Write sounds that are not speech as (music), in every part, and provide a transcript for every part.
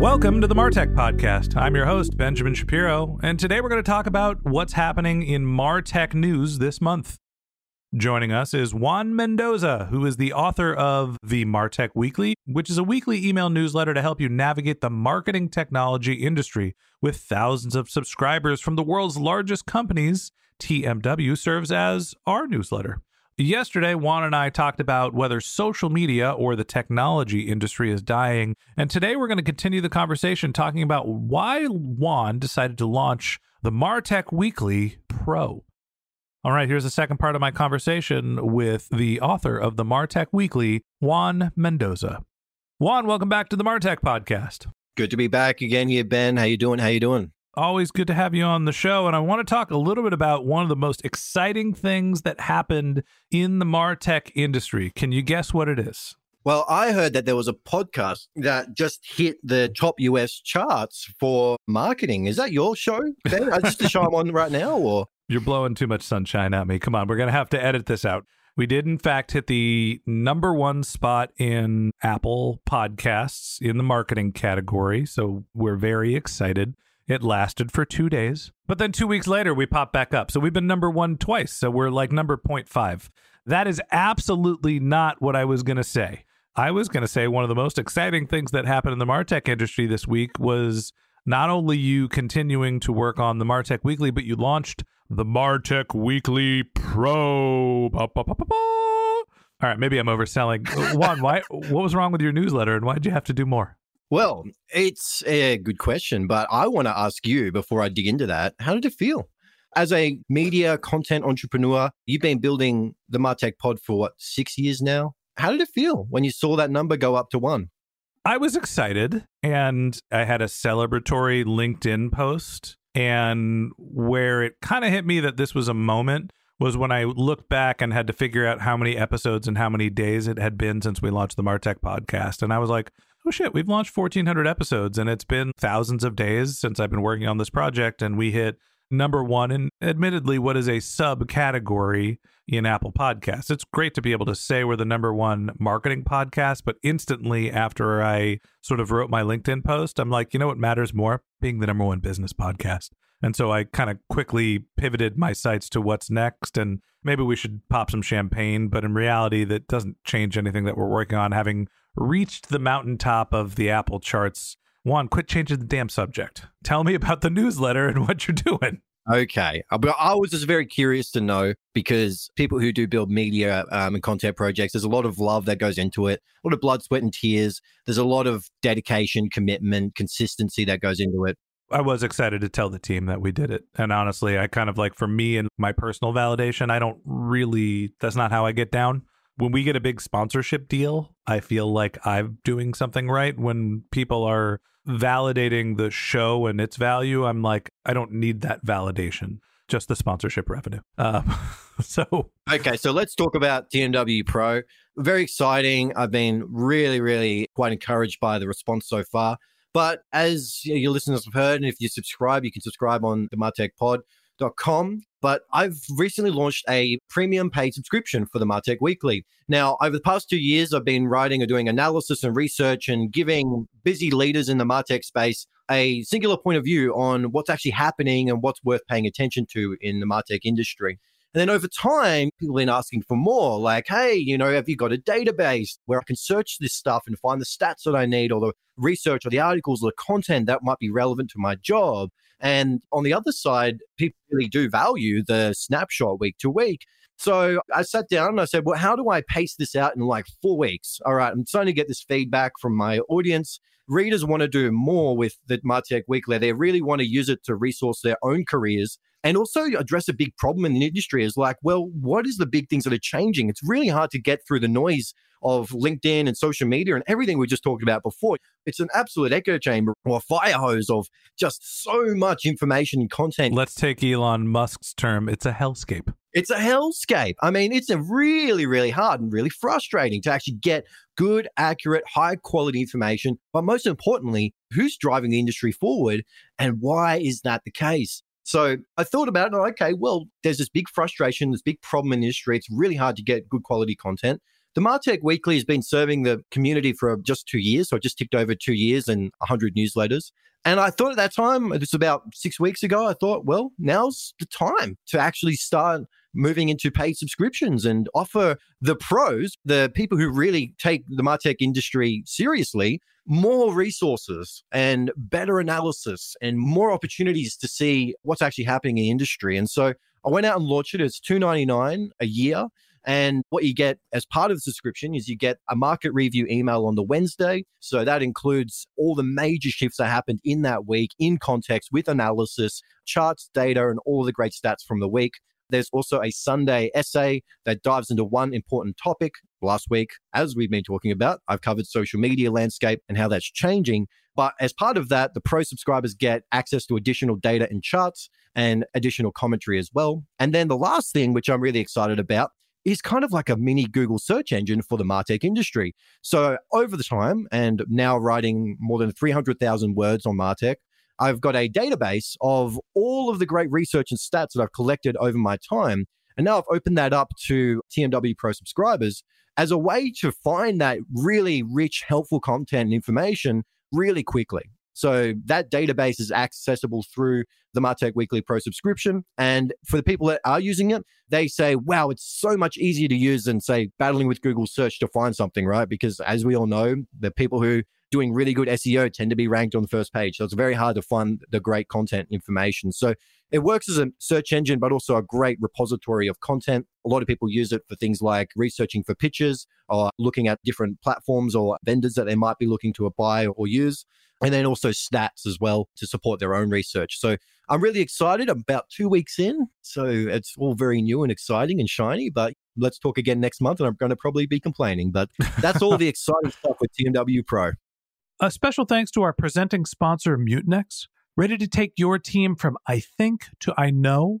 Welcome to the Martech Podcast. I'm your host, Benjamin Shapiro, and today we're going to talk about what's happening in Martech news this month. Joining us is Juan Mendoza, who is the author of the Martech Weekly, which is a weekly email newsletter to help you navigate the marketing technology industry. With thousands of subscribers from the world's largest companies, TMW serves as our newsletter. Yesterday, Juan and I talked about whether social media or the technology industry is dying. And today, we're going to continue the conversation talking about why Juan decided to launch the Martech Weekly Pro. All right, here's the second part of my conversation with the author of the Martech Weekly, Juan Mendoza. Juan, welcome back to the Martech podcast. Good to be back again here, Ben. How you doing? How you doing? Always good to have you on the show. And I want to talk a little bit about one of the most exciting things that happened in the Martech industry. Can you guess what it is? Well, I heard that there was a podcast that just hit the top US charts for marketing. Is that your show, Ben? Is this the show I'm on right now, or (laughs) you're blowing too much sunshine at me? Come on, we're gonna have to edit this out. We did, in fact, hit the number one spot in Apple Podcasts in the marketing category. So we're very excited. It lasted for two days, but then two weeks later, we popped back up. So we've been number one twice. So we're like number 0.5. That is absolutely not what I was going to say. I was going to say one of the most exciting things that happened in the Martech industry this week was not only you continuing to work on the Martech Weekly, but you launched the Martech Weekly Pro. Ba, ba, ba, All right, maybe I'm overselling. Uh, Juan, why? What was wrong with your newsletter, and why did you have to do more? Well, it's a good question, but I want to ask you before I dig into that how did it feel? As a media content entrepreneur, you've been building the Martech pod for what, six years now? How did it feel when you saw that number go up to one? I was excited and I had a celebratory LinkedIn post. And where it kind of hit me that this was a moment was when I looked back and had to figure out how many episodes and how many days it had been since we launched the Martech podcast. And I was like, oh shit, we've launched 1,400 episodes and it's been thousands of days since I've been working on this project. And we hit number one in admittedly what is a subcategory in Apple Podcasts. It's great to be able to say we're the number one marketing podcast, but instantly after I sort of wrote my LinkedIn post, I'm like, you know what matters more? Being the number one business podcast. And so I kind of quickly pivoted my sights to what's next. And maybe we should pop some champagne, but in reality, that doesn't change anything that we're working on. Having reached the mountaintop of the Apple charts, Juan, quit changing the damn subject. Tell me about the newsletter and (laughs) what you're doing. Okay. Uh, but I was just very curious to know because people who do build media um, and content projects, there's a lot of love that goes into it, a lot of blood, sweat, and tears. There's a lot of dedication, commitment, consistency that goes into it. I was excited to tell the team that we did it. And honestly, I kind of like for me and my personal validation, I don't really, that's not how I get down. When we get a big sponsorship deal, I feel like I'm doing something right. When people are validating the show and its value, I'm like, I don't need that validation, just the sponsorship revenue. Um, (laughs) so, okay, so let's talk about TMW Pro. Very exciting. I've been really, really quite encouraged by the response so far. But as your listeners have heard, and if you subscribe, you can subscribe on the Martech Pod. martech.com. But I've recently launched a premium paid subscription for the Martech Weekly. Now, over the past two years, I've been writing and doing analysis and research and giving busy leaders in the Martech space a singular point of view on what's actually happening and what's worth paying attention to in the Martech industry. And then over time, people have been asking for more, like, hey, you know, have you got a database where I can search this stuff and find the stats that I need or the research or the articles or the content that might be relevant to my job? And on the other side, people really do value the snapshot week to week. So I sat down and I said, well, how do I pace this out in like four weeks? All right, I'm starting to get this feedback from my audience. Readers want to do more with the Martech Weekly. They really want to use it to resource their own careers and also address a big problem in the industry is like, well, what is the big things that are changing? It's really hard to get through the noise of LinkedIn and social media and everything we just talked about before. It's an absolute echo chamber or a fire hose of just so much information and content. Let's take Elon Musk's term. It's a hellscape. It's a hellscape. I mean, it's a really, really hard and really frustrating to actually get good, accurate, high quality information. But most importantly, who's driving the industry forward and why is that the case? So I thought about it. And okay, well, there's this big frustration, this big problem in the industry. It's really hard to get good quality content. The Martech Weekly has been serving the community for just two years. So I just ticked over two years and 100 newsletters. And I thought at that time, it was about six weeks ago, I thought, well, now's the time to actually start moving into paid subscriptions and offer the pros, the people who really take the Martech industry seriously, more resources and better analysis and more opportunities to see what's actually happening in industry. And so I went out and launched it. It's two ninety nine a year. And what you get as part of the subscription is you get a market review email on the Wednesday. So that includes all the major shifts that happened in that week in context with analysis, charts, data, and all the great stats from the week. There's also a Sunday essay that dives into one important topic. Last week, as we've been talking about, I've covered social media landscape and how that's changing. But as part of that, the pro subscribers get access to additional data and charts and additional commentary as well. And then the last thing, which I'm really excited about, is kind of like a mini Google search engine for the Martech industry. So over the time, and now writing more than 300,000 words on Martech, I've got a database of all of the great research and stats that I've collected over my time. And now I've opened that up to TMW Pro subscribers as a way to find that really rich, helpful content and information really quickly. So that database is accessible through the Martech Weekly Pro subscription. And for the people that are using it, they say, wow, it's so much easier to use than, say, battling with Google search to find something, right? Because as we all know, the people who doing really good SEO tend to be ranked on the first page. So it's very hard to find the great content information. So it works as a search engine, but also a great repository of content. A lot of people use it for things like researching for pitches or looking at different platforms or vendors that they might be looking to buy or use and then also stats as well to support their own research. So I'm really excited. I'm about two weeks in. So it's all very new and exciting and shiny, but let's talk again next month and I'm going to probably be complaining. But that's all the (laughs) exciting stuff with TMW Pro. A special thanks to our presenting sponsor, Mutinex. Ready to take your team from I think to I know?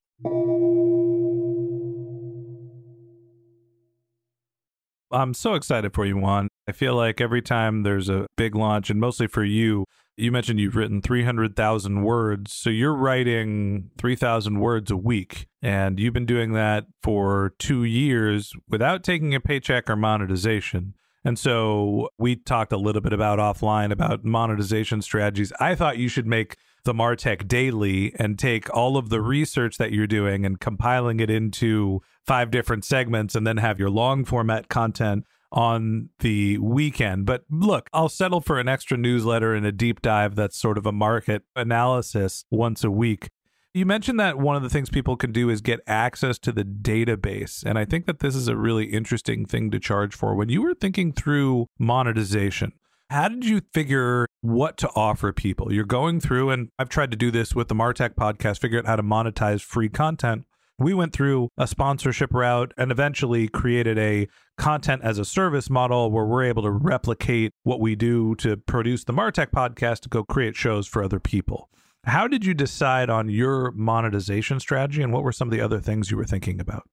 I'm so excited for you, Juan. I feel like every time there's a big launch, and mostly for you, you mentioned you've written 300,000 words. So you're writing 3,000 words a week. And you've been doing that for two years without taking a paycheck or monetization. And so we talked a little bit about offline about monetization strategies. I thought you should make the Martech daily and take all of the research that you're doing and compiling it into five different segments and then have your long format content on the weekend. But look, I'll settle for an extra newsletter and a deep dive that's sort of a market analysis once a week. You mentioned that one of the things people can do is get access to the database. And I think that this is a really interesting thing to charge for. When you were thinking through monetization, how did you figure what to offer people? You're going through, and I've tried to do this with the Martech podcast, figure out how to monetize free content. We went through a sponsorship route and eventually created a content as a service model where we're able to replicate what we do to produce the Martech podcast to go create shows for other people. How did you decide on your monetization strategy and what were some of the other things you were thinking about?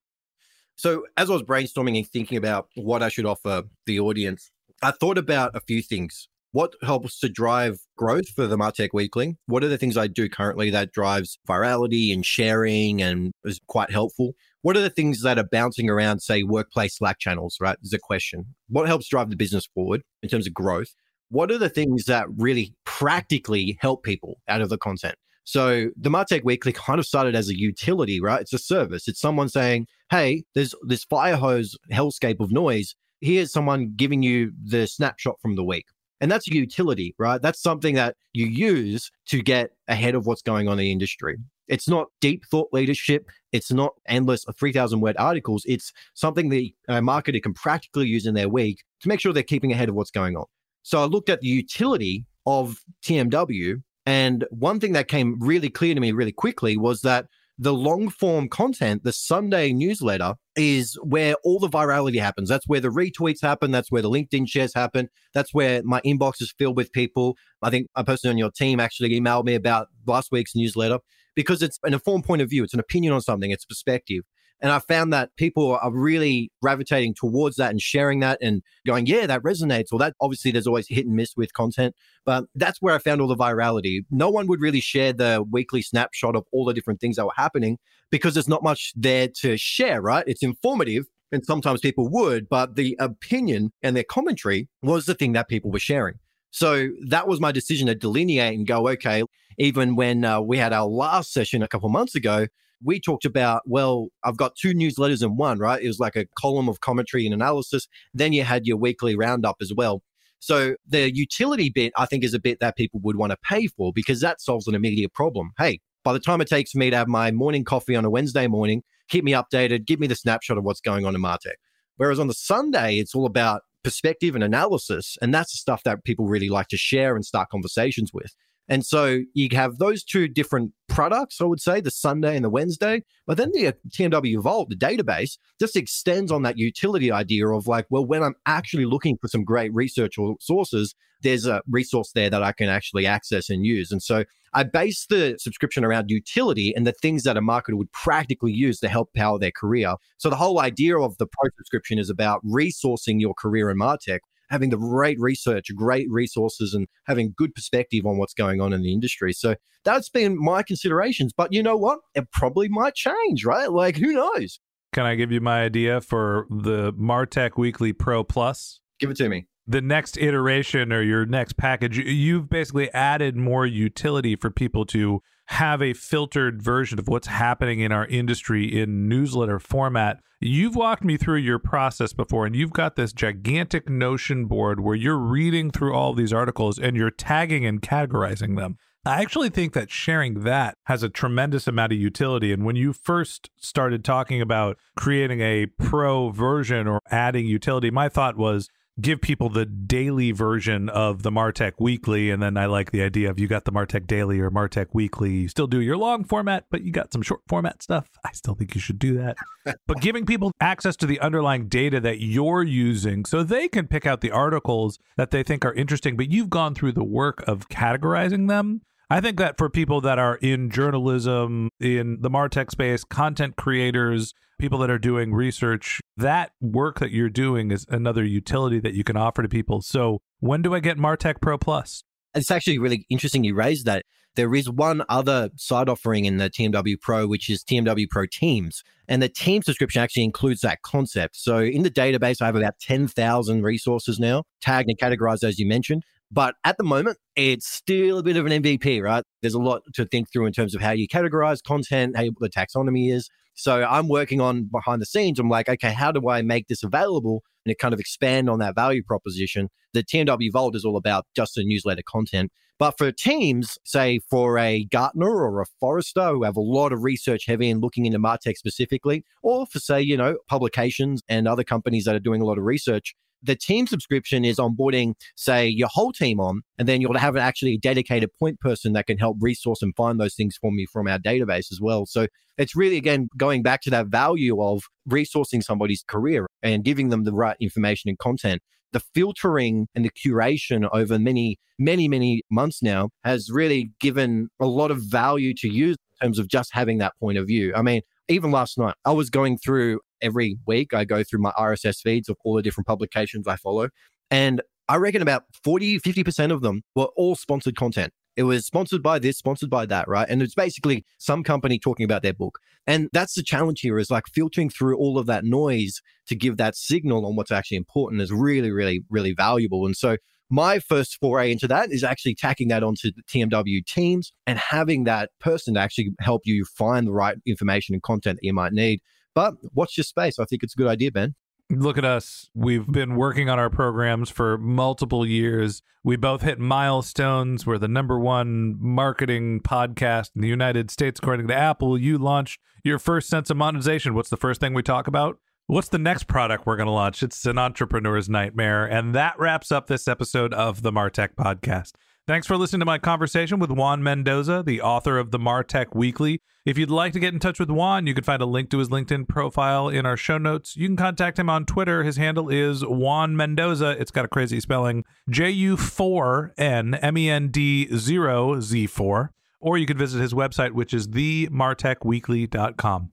So, as I was brainstorming and thinking about what I should offer the audience, I thought about a few things. What helps to drive growth for the Martech Weekly? What are the things I do currently that drives virality and sharing and is quite helpful? What are the things that are bouncing around, say, workplace Slack channels, right? Is a question. What helps drive the business forward in terms of growth? what are the things that really practically help people out of the content? So the Martech Weekly kind of started as a utility, right? It's a service. It's someone saying, hey, there's this fire hose hellscape of noise. Here's someone giving you the snapshot from the week. And that's a utility, right? That's something that you use to get ahead of what's going on in the industry. It's not deep thought leadership. It's not endless 3,000 word articles. It's something the a marketer can practically use in their week to make sure they're keeping ahead of what's going on. So I looked at the utility of TMW. And one thing that came really clear to me really quickly was that the long form content, the Sunday newsletter, is where all the virality happens. That's where the retweets happen. That's where the LinkedIn shares happen. That's where my inbox is filled with people. I think a person on your team actually emailed me about last week's newsletter because it's an informed point of view. It's an opinion on something, it's perspective. And I found that people are really gravitating towards that and sharing that and going, yeah, that resonates. Or that obviously there's always hit and miss with content, but that's where I found all the virality. No one would really share the weekly snapshot of all the different things that were happening because there's not much there to share, right? It's informative. And sometimes people would, but the opinion and their commentary was the thing that people were sharing. So that was my decision to delineate and go, okay, even when uh, we had our last session a couple months ago, we talked about, well, I've got two newsletters in one, right? It was like a column of commentary and analysis. Then you had your weekly roundup as well. So the utility bit, I think, is a bit that people would want to pay for because that solves an immediate problem. Hey, by the time it takes me to have my morning coffee on a Wednesday morning, keep me updated, give me the snapshot of what's going on in Martech. Whereas on the Sunday, it's all about perspective and analysis. And that's the stuff that people really like to share and start conversations with. And so you have those two different products, I would say, the Sunday and the Wednesday. But then the uh, TMW Vault, the database, just extends on that utility idea of like, well, when I'm actually looking for some great research or sources, there's a resource there that I can actually access and use. And so I base the subscription around utility and the things that a marketer would practically use to help power their career. So the whole idea of the pro subscription is about resourcing your career in Martech having the great research, great resources, and having good perspective on what's going on in the industry. So that's been my considerations. But you know what? It probably might change, right? Like, who knows? Can I give you my idea for the Martech Weekly Pro Plus? Give it to me the next iteration or your next package, you've basically added more utility for people to have a filtered version of what's happening in our industry in newsletter format. You've walked me through your process before, and you've got this gigantic Notion board where you're reading through all these articles and you're tagging and categorizing them. I actually think that sharing that has a tremendous amount of utility. And when you first started talking about creating a pro version or adding utility, my thought was give people the daily version of the Martech Weekly, and then I like the idea of you got the Martech Daily or Martech Weekly. You still do your long format, but you got some short format stuff. I still think you should do that. (laughs) but giving people access to the underlying data that you're using so they can pick out the articles that they think are interesting, but you've gone through the work of categorizing them. I think that for people that are in journalism, in the Martech space, content creators, people that are doing research, that work that you're doing is another utility that you can offer to people. So, when do I get Martech Pro Plus? It's actually really interesting you raised that. There is one other side offering in the TMW Pro, which is TMW Pro Teams. And the team subscription actually includes that concept. So in the database, I have about 10,000 resources now, tagged and categorized, as you mentioned. But at the moment, it's still a bit of an MVP, right? There's a lot to think through in terms of how you categorize content, how the taxonomy is. So I'm working on behind the scenes. I'm like, okay, how do I make this available and it kind of expand on that value proposition? The TMW Vault is all about just the newsletter content. But for teams, say for a Gartner or a Forrester who have a lot of research heavy and looking into Martech specifically, or for say, you know, publications and other companies that are doing a lot of research, the team subscription is onboarding, say, your whole team on, and then you'll have actually a dedicated point person that can help resource and find those things for me from our database as well. So it's really, again, going back to that value of resourcing somebody's career and giving them the right information and content. The filtering and the curation over many, many, many months now has really given a lot of value to you in terms of just having that point of view. I mean, even last night, I was going through every week, I go through my RSS feeds of all the different publications I follow. And I reckon about 40, 50% of them were all sponsored content. It was sponsored by this, sponsored by that, right? And it's basically some company talking about their book. And that's the challenge here is like filtering through all of that noise to give that signal on what's actually important is really, really, really valuable. And so my first foray into that is actually tacking that onto the TMW teams and having that person to actually help you find the right information and content that you might need. But watch your space. I think it's a good idea, Ben. Look at us. We've been working on our programs for multiple years. We both hit milestones. We're the number one marketing podcast in the United States, according to Apple. You launched your first sense of monetization. What's the first thing we talk about? What's the next product we're going to launch? It's an entrepreneur's nightmare. And that wraps up this episode of the Martech Podcast. Thanks for listening to my conversation with Juan Mendoza, the author of the Martech Weekly. If you'd like to get in touch with Juan, you can find a link to his LinkedIn profile in our show notes. You can contact him on Twitter. His handle is Juan Mendoza. It's got a crazy spelling J U 4 N M E N D 0 Z 4. Or you can visit his website, which is themartechweekly.com.